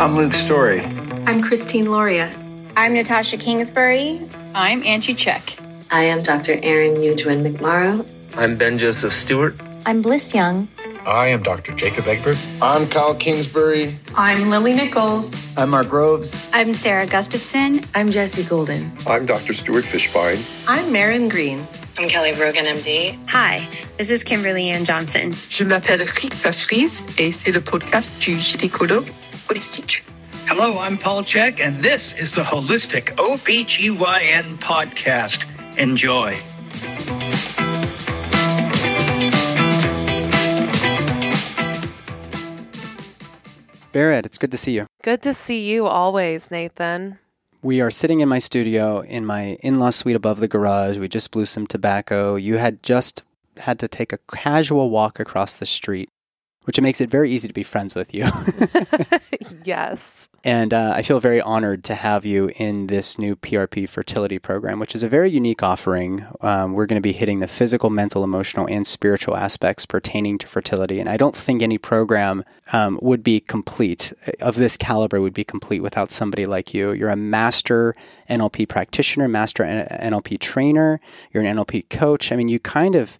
I'm Luke Story. I'm Christine Loria. I'm Natasha Kingsbury. I'm Angie Check. I am Dr. Aaron Eugwin McMorrow. I'm Ben Joseph Stewart. I'm Bliss Young. I am Dr. Jacob Egbert. I'm Kyle Kingsbury. I'm Lily Nichols. I'm Mark Groves. I'm Sarah Gustafson. I'm Jesse Golden. I'm Dr. Stuart Fishbein. I'm Marin Green. I'm Kelly Brogan, MD. Hi, this is Kimberly Ann Johnson. Je m'appelle Rixa Freeze et c'est le podcast du gynécologue holistique. Hello, I'm Paul Chek, and this is the Holistic OBGYN podcast. Enjoy. Barrett, it's good to see you. Good to see you always, Nathan. We are sitting in my studio in my in law suite above the garage. We just blew some tobacco. You had just had to take a casual walk across the street which makes it very easy to be friends with you. yes. And uh, I feel very honored to have you in this new PRP fertility program, which is a very unique offering. Um, we're going to be hitting the physical, mental, emotional, and spiritual aspects pertaining to fertility. And I don't think any program um, would be complete uh, of this caliber would be complete without somebody like you. You're a master NLP practitioner, master NLP trainer. You're an NLP coach. I mean, you kind of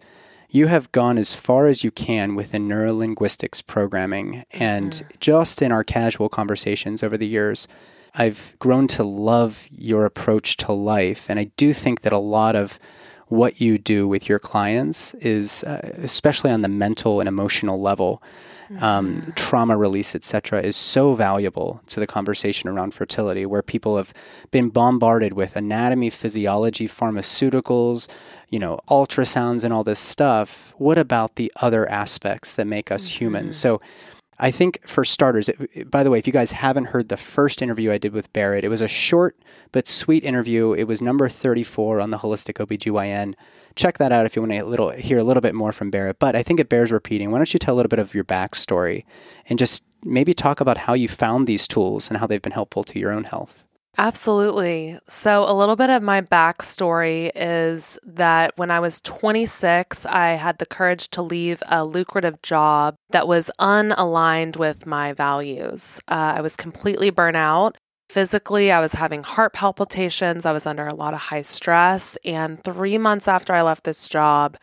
you have gone as far as you can within neurolinguistics programming. And mm-hmm. just in our casual conversations over the years, I've grown to love your approach to life. And I do think that a lot of what you do with your clients is, uh, especially on the mental and emotional level, um, mm-hmm. trauma release, etc., is so valuable to the conversation around fertility, where people have been bombarded with anatomy, physiology, pharmaceuticals, you know, ultrasounds, and all this stuff. What about the other aspects that make us mm-hmm. human? So. I think for starters, it, by the way, if you guys haven't heard the first interview I did with Barrett, it was a short but sweet interview. It was number 34 on the Holistic OBGYN check that out if you want to little, hear a little bit more from Barrett. But I think it bears repeating. Why don't you tell a little bit of your backstory and just maybe talk about how you found these tools and how they've been helpful to your own health? Absolutely. So, a little bit of my backstory is that when I was 26, I had the courage to leave a lucrative job that was unaligned with my values. Uh, I was completely burnt out Physically, I was having heart palpitations. I was under a lot of high stress. And three months after I left this job,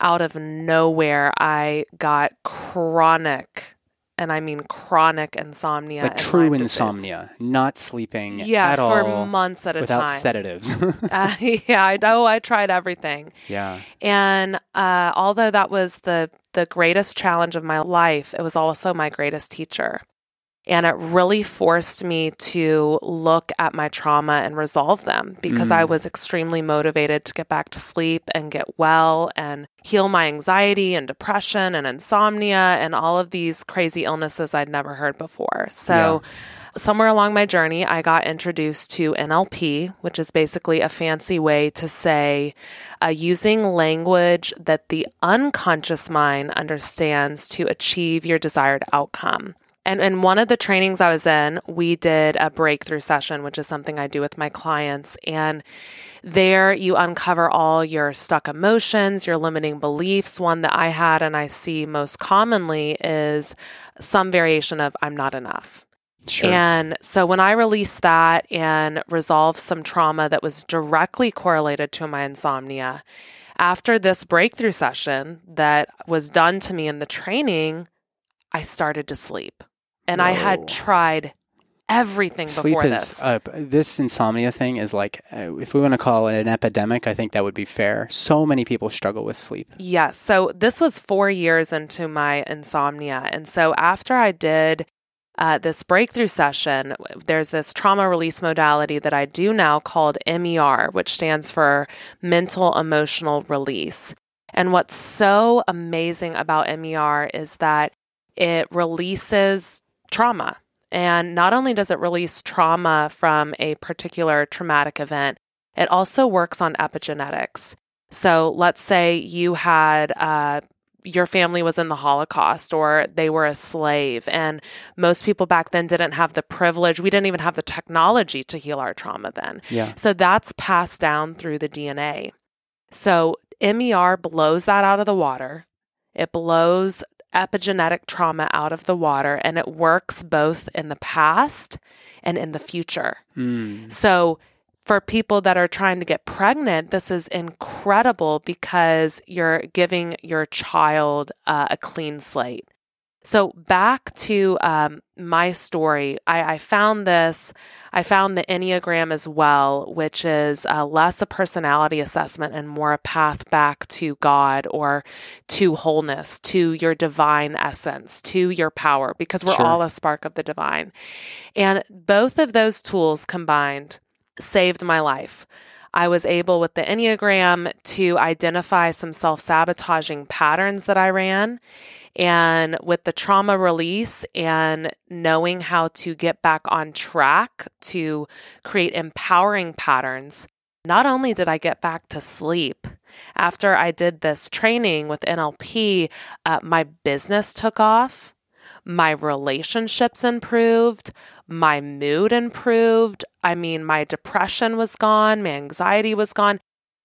out of nowhere, I got chronic, and I mean chronic insomnia. Like true insomnia, not sleeping yeah, at for all. months at a without time. sedatives. uh, yeah, I know. I tried everything. Yeah. And uh, although that was the, the greatest challenge of my life, it was also my greatest teacher. And it really forced me to look at my trauma and resolve them because mm. I was extremely motivated to get back to sleep and get well and heal my anxiety and depression and insomnia and all of these crazy illnesses I'd never heard before. So, yeah somewhere along my journey, I got introduced to NLP, which is basically a fancy way to say uh, using language that the unconscious mind understands to achieve your desired outcome. And in one of the trainings I was in, we did a breakthrough session, which is something I do with my clients. And there you uncover all your stuck emotions, your limiting beliefs. One that I had and I see most commonly is some variation of I'm not enough. Sure. And so when I released that and resolved some trauma that was directly correlated to my insomnia, after this breakthrough session that was done to me in the training, I started to sleep and Whoa. I had tried everything Sleep before is, this. Uh, this insomnia thing is like, uh, if we want to call it an epidemic, I think that would be fair. So many people struggle with sleep. Yes. Yeah, so this was four years into my insomnia. And so after I did uh, this breakthrough session, there's this trauma release modality that I do now called MER, which stands for mental emotional release. And what's so amazing about MER is that it releases trauma. And not only does it release trauma from a particular traumatic event, it also works on epigenetics. So let's say you had uh, your family was in the Holocaust or they were a slave. And most people back then didn't have the privilege. We didn't even have the technology to heal our trauma then. Yeah. So that's passed down through the DNA. So MER blows that out of the water. It blows epigenetic trauma out of the water and it works both in the past and in the future. Mm. So, for people that are trying to get pregnant, this is incredible because you're giving your child uh, a clean slate. So, back to um, my story, I, I, found this. I found the Enneagram as well, which is uh, less a personality assessment and more a path back to God or to wholeness, to your divine essence, to your power, because we're Sure. all a spark of the divine. And both of those tools combined saved my life. I was able with the Enneagram to identify some self sabotaging patterns that I ran. And with the trauma release and knowing how to get back on track to create empowering patterns, not only did I get back to sleep, after I did this training with NLP, uh, my business took off, my relationships improved, my mood improved. I mean, my depression was gone, my anxiety was gone.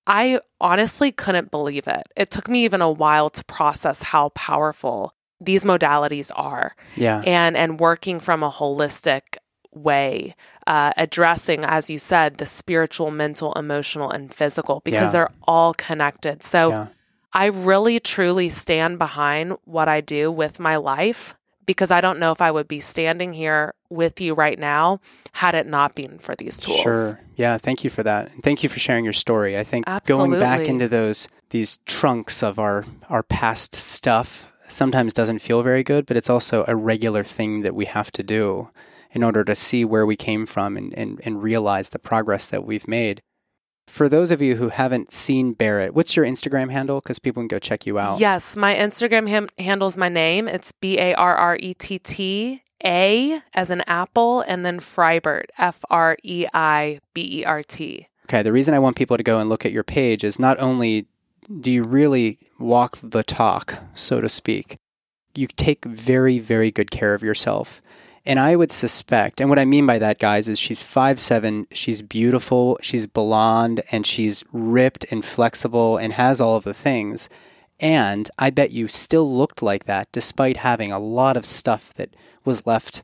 I honestly couldn't believe it. It took me even a while to process how powerful these modalities are Yeah. and and working from a holistic way uh, addressing as you said the spiritual mental emotional and physical because Yeah. they're all connected so Yeah. i really truly stand behind what i do with my life because i don't know if i would be standing here with you right now had it not been for these tools Sure. Yeah. Thank you for that. And thank you for sharing your story. I think going back into those these trunks of our our past stuff sometimes doesn't feel very good, but it's also a regular thing that we have to do in order to see where we came from and, and, and realize the progress that we've made. For those of you who haven't seen Barrett, what's your Instagram handle? Because people can go check you out. Yes, my Instagram ham- handles my name. It's B A R R E T T A as an apple, and then Freibert, F R E I B E R T. Okay, the reason I want people to go and look at your page is not only do you really walk the talk, so to speak, you take very, very good care of yourself. And I would suspect, and what I mean by that, guys, is she's five seven, she's beautiful, she's blonde, and she's ripped and flexible and has all of the things. And I bet you still looked like that despite having a lot of stuff that was left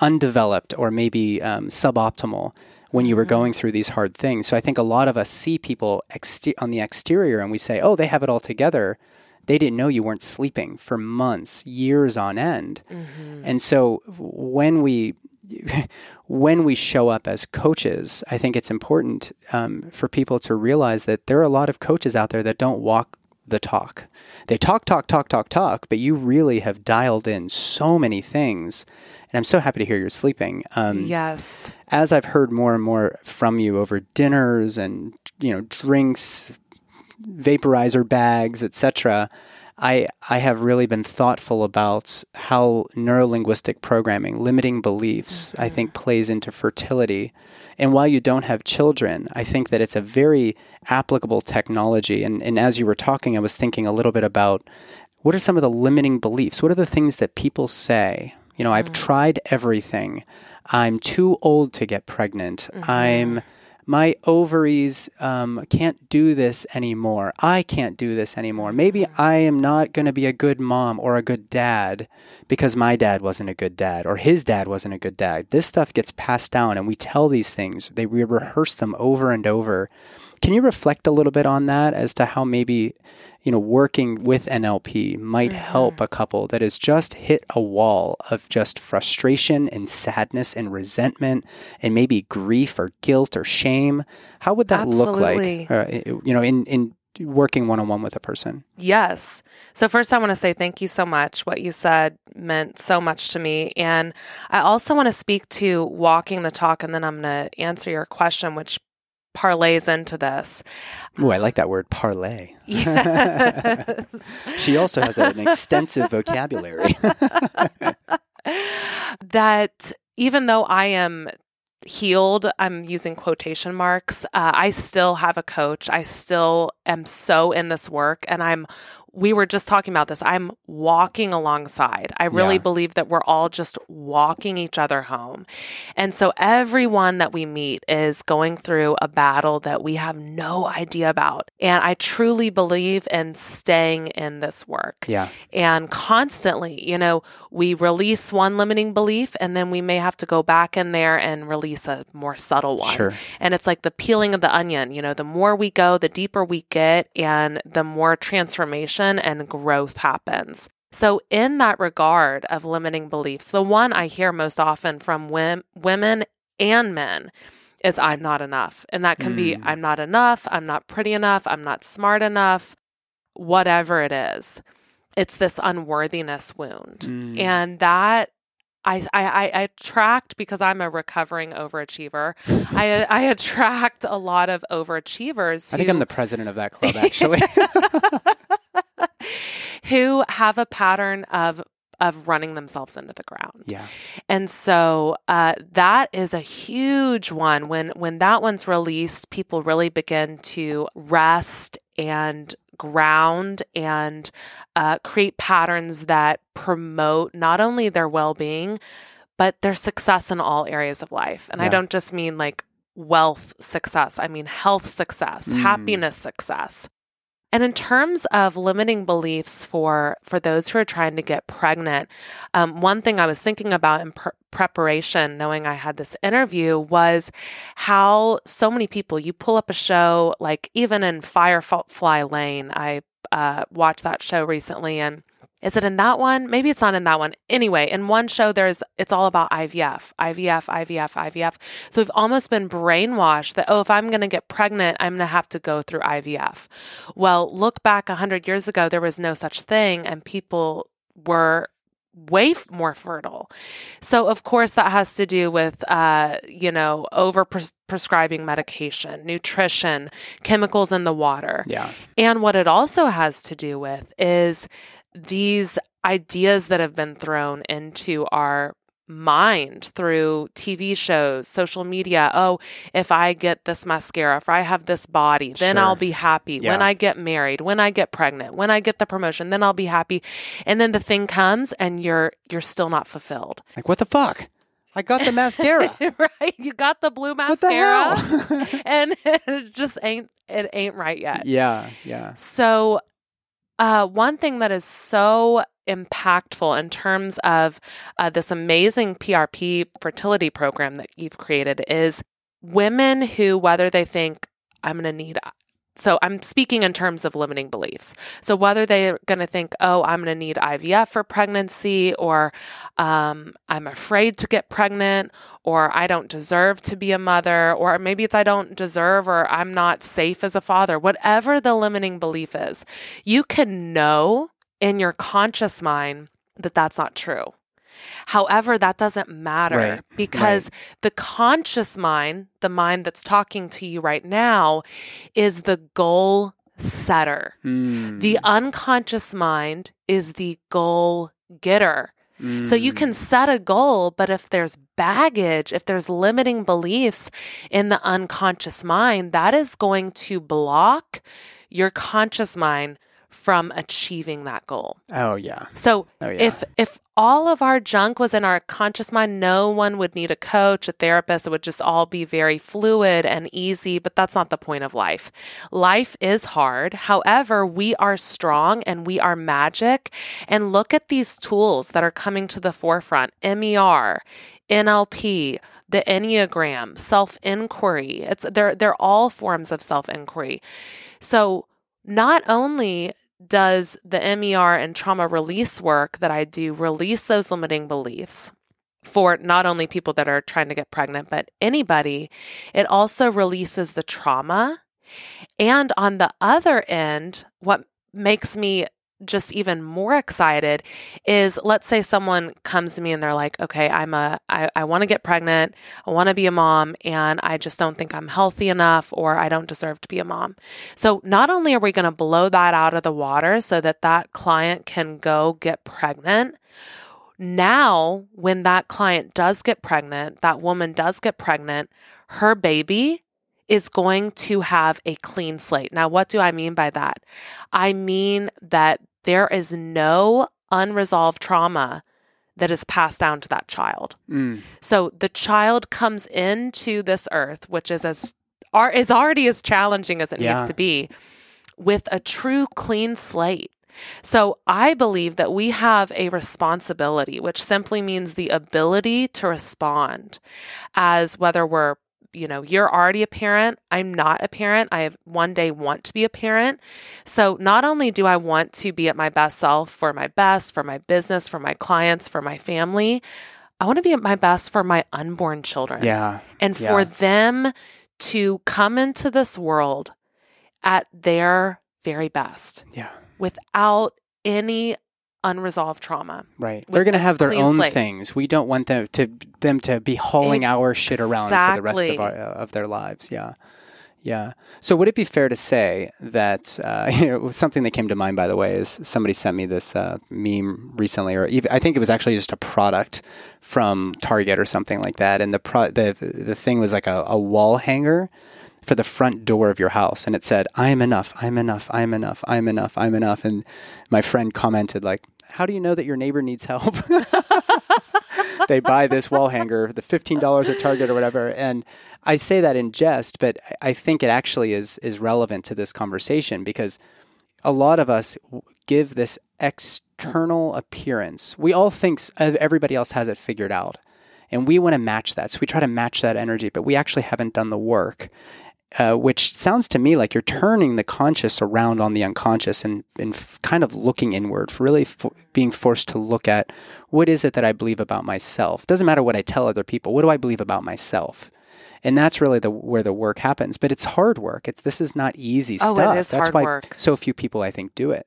undeveloped or maybe um, suboptimal when you were going through these hard things. So I think a lot of us see people exter- on the exterior and we say, oh, they have it all together. They didn't know you weren't sleeping for months, years on end. And so when we when we show up as coaches, I think it's important um, for people to realize that there are a lot of coaches out there that don't walk the talk. They talk, talk, talk, talk, talk, but you really have dialed in so many things. And I'm so happy to hear you're sleeping. Um, Yes. as I've heard more and more from you over dinners and you know drinks, vaporizer bags, etc., I I have really been thoughtful about how neurolinguistic programming, limiting beliefs, I think mm-hmm. plays into fertility. And while you don't have children, I think that it's a very applicable technology. And and as you were talking, I was thinking a little bit about what are some of the limiting beliefs? What are the things that people say? You know, I've mm. tried everything. I'm too old to get pregnant. I'm mm-hmm. My ovaries um, can't do this anymore. I can't do this anymore. Maybe I am not going to be a good mom or a good dad because my dad wasn't a good dad or his dad wasn't a good dad. This stuff gets passed down and we tell these things. They we rehearse them over and over. Can you reflect a little bit on that as to how maybe you know working with NLP might help a couple that has just hit a wall of just frustration and sadness and resentment and maybe grief or guilt or shame? How would that look like? Uh, you know, in in working one on one with a person. Yes. So, first, I want to say thank you so much. What you said meant so much to me. And I also want to speak to walking the talk, and then I'm going to answer your question, which parlays into this. Oh, I like that word, parlay. Yes. She also has an extensive vocabulary. that even though I am healed, I'm using quotation marks, uh, I still have a coach. I still am so in this work and I'm we were just talking about this. I'm walking alongside. I really Yeah. believe that we're all just walking each other home. And so everyone that we meet is going through a battle that we have no idea about. And I truly believe in staying in this work. Yeah. And constantly, you know, we release one limiting belief and then we may have to go back in there and release a more subtle one. Sure. And it's like the peeling of the onion. You know, the more we go, the deeper we get, and the more transformation and growth happens. So, in that regard of limiting beliefs, the one I hear most often from wom- women and men is I'm not enough. And that can be Mm. I'm not enough, I'm not pretty enough, I'm not smart enough, whatever it is. It's this unworthiness wound. Mm. And that I, I, I attract because I'm a recovering overachiever. I, I attract a lot of overachievers. I think I'm the president of that club, actually. who have a pattern of of running themselves into the ground. yeah. And so uh, that is a huge one. When when that one's released, people really begin to rest and ground and uh, create patterns that promote not only their well being, but their success in all areas of life. And I don't just mean like wealth success, I mean health success, Mm. happiness success. And in terms of limiting beliefs for for those who are trying to get pregnant, um, one thing I was thinking about in pre- preparation, knowing I had this interview, was how so many people. You pull up a show like even in Firefly Lane. I uh, watched that show recently, and is it in that one? Maybe it's not in that one. Anyway, in one show, there's it's all about IVF, IVF, IVF, IVF. So we've almost been brainwashed that oh, if I'm going to get pregnant, I'm going to have to go through IVF. Well, look back a hundred years ago, there was no such thing, and people were way more fertile. So, of course, that has to do with, uh, you know, over pres- prescribing medication, nutrition, chemicals in the water. Yeah. And what it also has to do with is these ideas that have been thrown into our mind through TV shows, social media. Oh, if I get this mascara, if I have this body, then Sure. I'll be happy. When I get married, when I get pregnant, when I get the promotion, then I'll be happy. And then the thing comes and you're you're still not fulfilled. Like, what the fuck? I got the mascara. right? You got the blue what the mascara hell? and it just ain't it ain't right yet. yeah. Yeah. So, uh, one thing that is so impactful in terms of uh, this amazing PRP fertility program that you've created is women who, whether they think I'm going to need, so I'm speaking in terms of limiting beliefs. So whether they're going to think, oh, I'm going to need IVF for pregnancy, or um, I'm afraid to get pregnant, or I don't deserve to be a mother, or maybe it's I don't deserve, or I'm not safe as a father, whatever the limiting belief is, you can know in your conscious mind that that's not true. However, that doesn't matter Right, because the conscious mind, the mind that's talking to you right now, is the goal setter. Mm. The unconscious mind is the goal getter. So you Mm. can set a goal, but if there's baggage, if there's limiting beliefs in the unconscious mind, that is going to block your conscious mind from achieving that goal. Oh yeah. So Oh yeah. if if all of our junk was in our conscious mind, no one would need a coach, a therapist. It would just all be very fluid and easy, but that's not the point of life. Life is hard. However, we are strong and we are magic. And look at these tools that are coming to the forefront MER, NLP, the Enneagram, self inquiry. It's they're they're all forms of self inquiry. So not only does the MER and trauma release work that I do release those limiting beliefs for not only people that are trying to get pregnant, but anybody, it also releases the trauma. And on the other end, what makes me just even more excited is let's say someone comes to me and they're like, okay, I'm a, I, I want to get pregnant. I want to be a mom and I just don't think I'm healthy enough or I don't deserve to be a mom. So not only are we going to blow that out of the water so that that client can go get pregnant, now when that client does get pregnant, that woman does get pregnant, her baby is going to have a clean slate. Now, what do I mean by that? I mean that there is no unresolved trauma that is passed down to that child. Mm. So the child comes into this earth, which is as are is already as challenging as it Yeah. needs to be, with a true clean slate. So I believe that we have a responsibility, which simply means the ability to respond as whether we're you know, you're already a parent. I'm not a parent. I have one day want to be a parent. So not only do I want to be at my best self for my best, for my business, for my clients, for my family, I want to be at my best for my unborn children. Yeah. And Yeah. for them to come into this world at their very best Yeah. without any unresolved trauma. Right. They're going to have their own slate. things. We don't want them to them to be hauling our shit around for the rest of, our, of their lives. Yeah. Yeah. So would it be fair to say that uh, you know something that came to mind by the way is somebody sent me this uh, meme recently, or even, I think it was actually just a product from Target or something like that, and the pro- the the thing was like a, a wall hanger for the front door of your house, and it said, "I am enough. I'm enough. I'm enough. I'm enough. I'm enough." And my friend commented like, "How do you know that your neighbor needs help?" they buy this wall hanger, the fifteen dollars at Target or whatever, and I say that in jest, but I think it actually is is relevant to this conversation because a lot of us give this external appearance. We all think everybody else has it figured out, and we want to match that. So we try to match that energy, but we actually haven't done the work. Uh, which sounds to me like you're turning the conscious around on the unconscious and, and f- kind of looking inward, for really f- being forced to look at what is it that I believe about myself. Doesn't matter what I tell other people. What do I believe about myself? And that's really the where the work happens. But it's hard work. It's this is not easy Oh, stuff. is that's hard why work. so few people I think do it.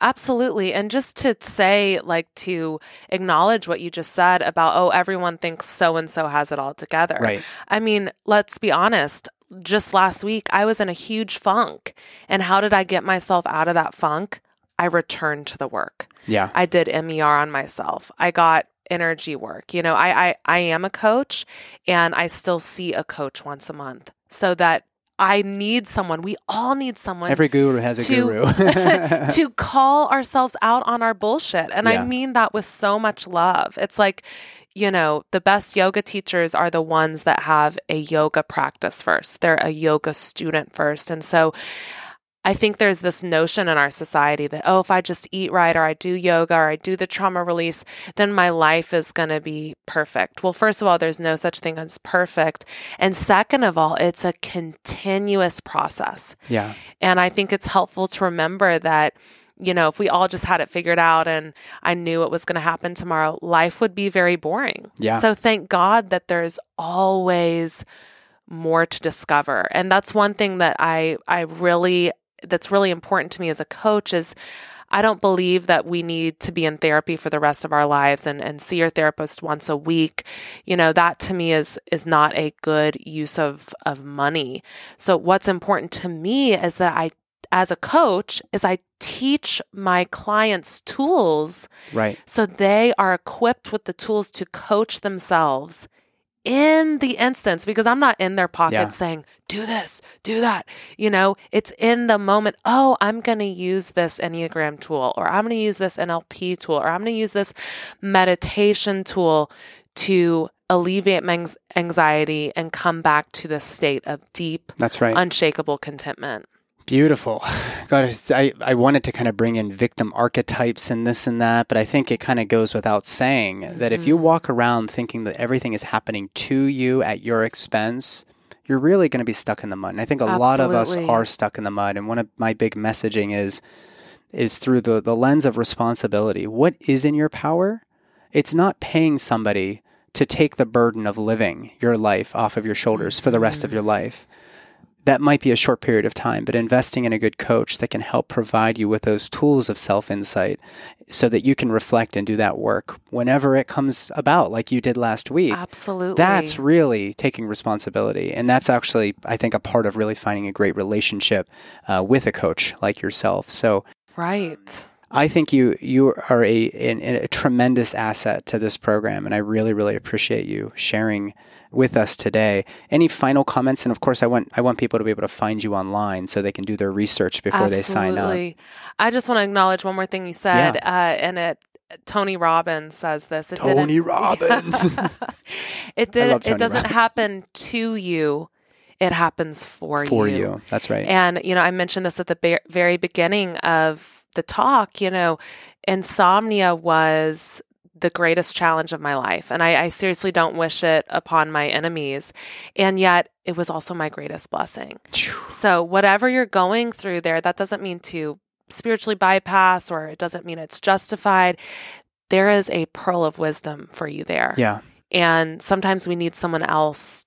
Absolutely. And just to say, like, to acknowledge what you just said about, oh, everyone thinks so and so has it all together. Right. I mean, let's be honest. Just last week, I was in a huge funk. And how did I get myself out of that funk? I returned to the work. Yeah. I did MER on myself. I got energy work. You know, I, I I am a coach and I still see a coach once a month so that I need someone. We all need someone Every guru has a to, guru. to call ourselves out on our bullshit. And Yeah. I mean that with so much love. It's like, you know, the best yoga teachers are the ones that have a yoga practice first. They're a yoga student first. And so I think there's this notion in our society that, oh, if I just eat right or I do yoga or I do the trauma release, then my life is going to be perfect. Well, first of all, there's no such thing as perfect. And second of all, it's a continuous process. yeah. And I think it's helpful to remember that, you know, if we all just had it figured out and I knew what was going to happen tomorrow, life would be very boring. Yeah. So thank God that there's always more to discover. And that's one thing that I I really that's really important to me as a coach is I don't believe that we need to be in therapy for the rest of our lives and, and see your therapist once a week. You know, that to me is is not a good use of of money. So what's important to me is that I as a coach is I teach my clients tools Right. so they are equipped with the tools to coach themselves in the instance because I'm not in their pocket Yeah. saying, do this, do that. You know, it's in the moment. Oh, I'm going to use this Enneagram tool, or I'm going to use this NLP tool, or I'm going to use this meditation tool to alleviate my anxiety and come back to the state of deep, That's right. unshakable contentment. Beautiful. God, I, I wanted to kind of bring in victim archetypes and this and that, but I think it kind of goes without saying that if you Mm-hmm. walk around thinking that everything is happening to you at your expense, you're really going to be stuck in the mud. And I think a lot of us are stuck in the mud. And one of my big messaging is is through the, the lens of responsibility. What is in your power? It's not paying somebody to take the burden of living your life off of your shoulders for the rest of your life that might be a short period of time, but investing in a good coach that can help provide you with those tools of self insight so that you can reflect and do that work whenever it comes about, like you did last week. Absolutely. That's really taking responsibility. And that's actually, I think, a part of really finding a great relationship uh, with a coach like yourself. So right. I think you you are a, a, a tremendous asset to this program, and I really really appreciate you sharing with us today. Any final comments? And of course, I want I want people to be able to find you online so they can do their research before Absolutely. they sign up. I just want to acknowledge one more thing you said, yeah. uh, and it Tony Robbins says this. It Tony Robbins. it did. It doesn't Robbins. happen to you. It happens for, for you. For you. That's right. And you know, I mentioned this at the very beginning of the talk, you know, insomnia was the greatest challenge of my life. And I, I, seriously don't wish it upon my enemies. And yet it was also my greatest blessing. So, whatever you're going through there, that doesn't mean to spiritually bypass or it doesn't mean it's justified. There is a pearl of wisdom for you there. Yeah. And sometimes we need someone else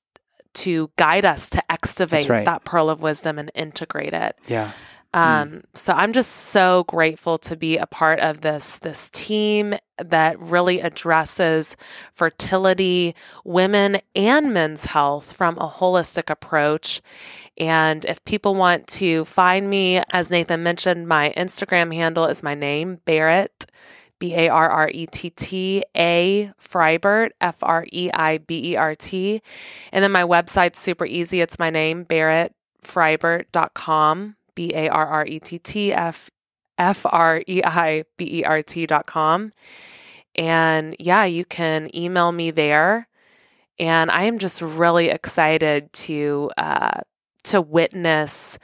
to guide us to excavate right. that pearl of wisdom and integrate it. Yeah. Hmm. Um, mm. So I'm just so grateful to be a part of this this team that really addresses fertility, women and men's health from a holistic approach. And if people want to find me, as Nathan mentioned, my Instagram handle is my name, Barrett, B A R R E T T A Freibert, F R E I B E R T. And then my website's super easy. It's my name, barrettfreibert.com. B A R R E T T F F R E I B E R T dot com. And yeah, you can email me there. And I am just really excited to uh, to witness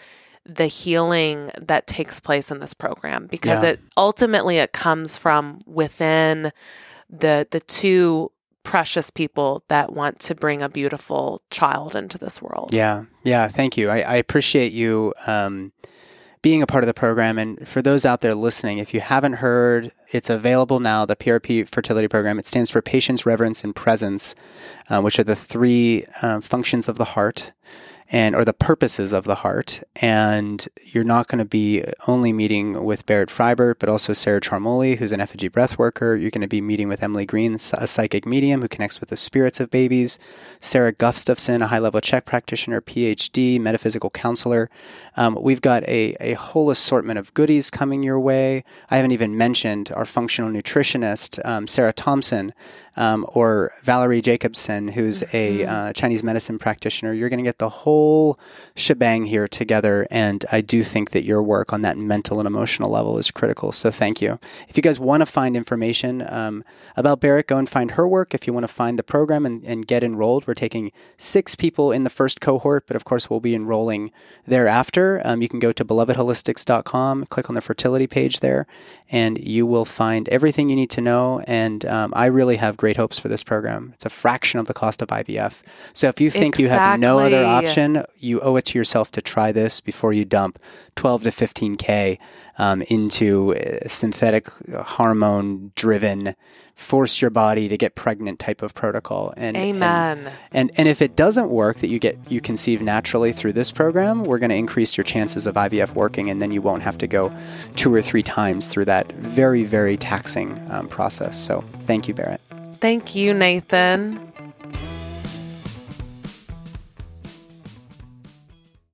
the healing that takes place in this program because yeah. it ultimately it comes from within the the two precious people that want to bring a beautiful child into this world. Yeah, yeah. Thank you. I, I appreciate you um, being a part of the program. And for those out there listening, if you haven't heard, it's available now. The PRP fertility program. It stands for Patience, Reverence, and Presence, uh, which are the three uh, functions of the heart and or the purposes of the heart. And you're not going to be only meeting with Barrett Freibert, but also Sarah Charmoli, who's an effigy breath worker. You're going to be meeting with Emily Green, a psychic medium who connects with the spirits of babies. Sarah Gustafson, a high level CHEK practitioner, PhD, metaphysical counselor. Um, we've got a, a whole assortment of goodies coming your way. I haven't even mentioned our functional nutritionist, um, Sarah Thompson, um, or Valerie Jacobson, who's mm-hmm. a uh, Chinese medicine practitioner. You're going to get the whole shebang here together. And I do think that your work on that mental and emotional level is critical. So thank you. If you guys want to find information um, about Barrett, go and find her work. If you want to find the program and, and get enrolled, we're taking six people in the first cohort, but of course, we'll be enrolling thereafter. Um, you can go to belovedholistics.com, click on the fertility page there, and you will find everything you need to know. And um, I really have great hopes for this program. It's a fraction of the cost of IVF. So if you think exactly. you have no other option, you owe it to yourself to try this before you dump 12 to 15K um, into synthetic hormone driven force your body to get pregnant type of protocol. And Amen. And, and, and if it doesn't work that you get you conceive naturally through this program, we're going to increase your chances of IVF working, and then you won't have to go two or three times through that very very taxing um, process. So thank you, Barrett. Thank you, Nathan.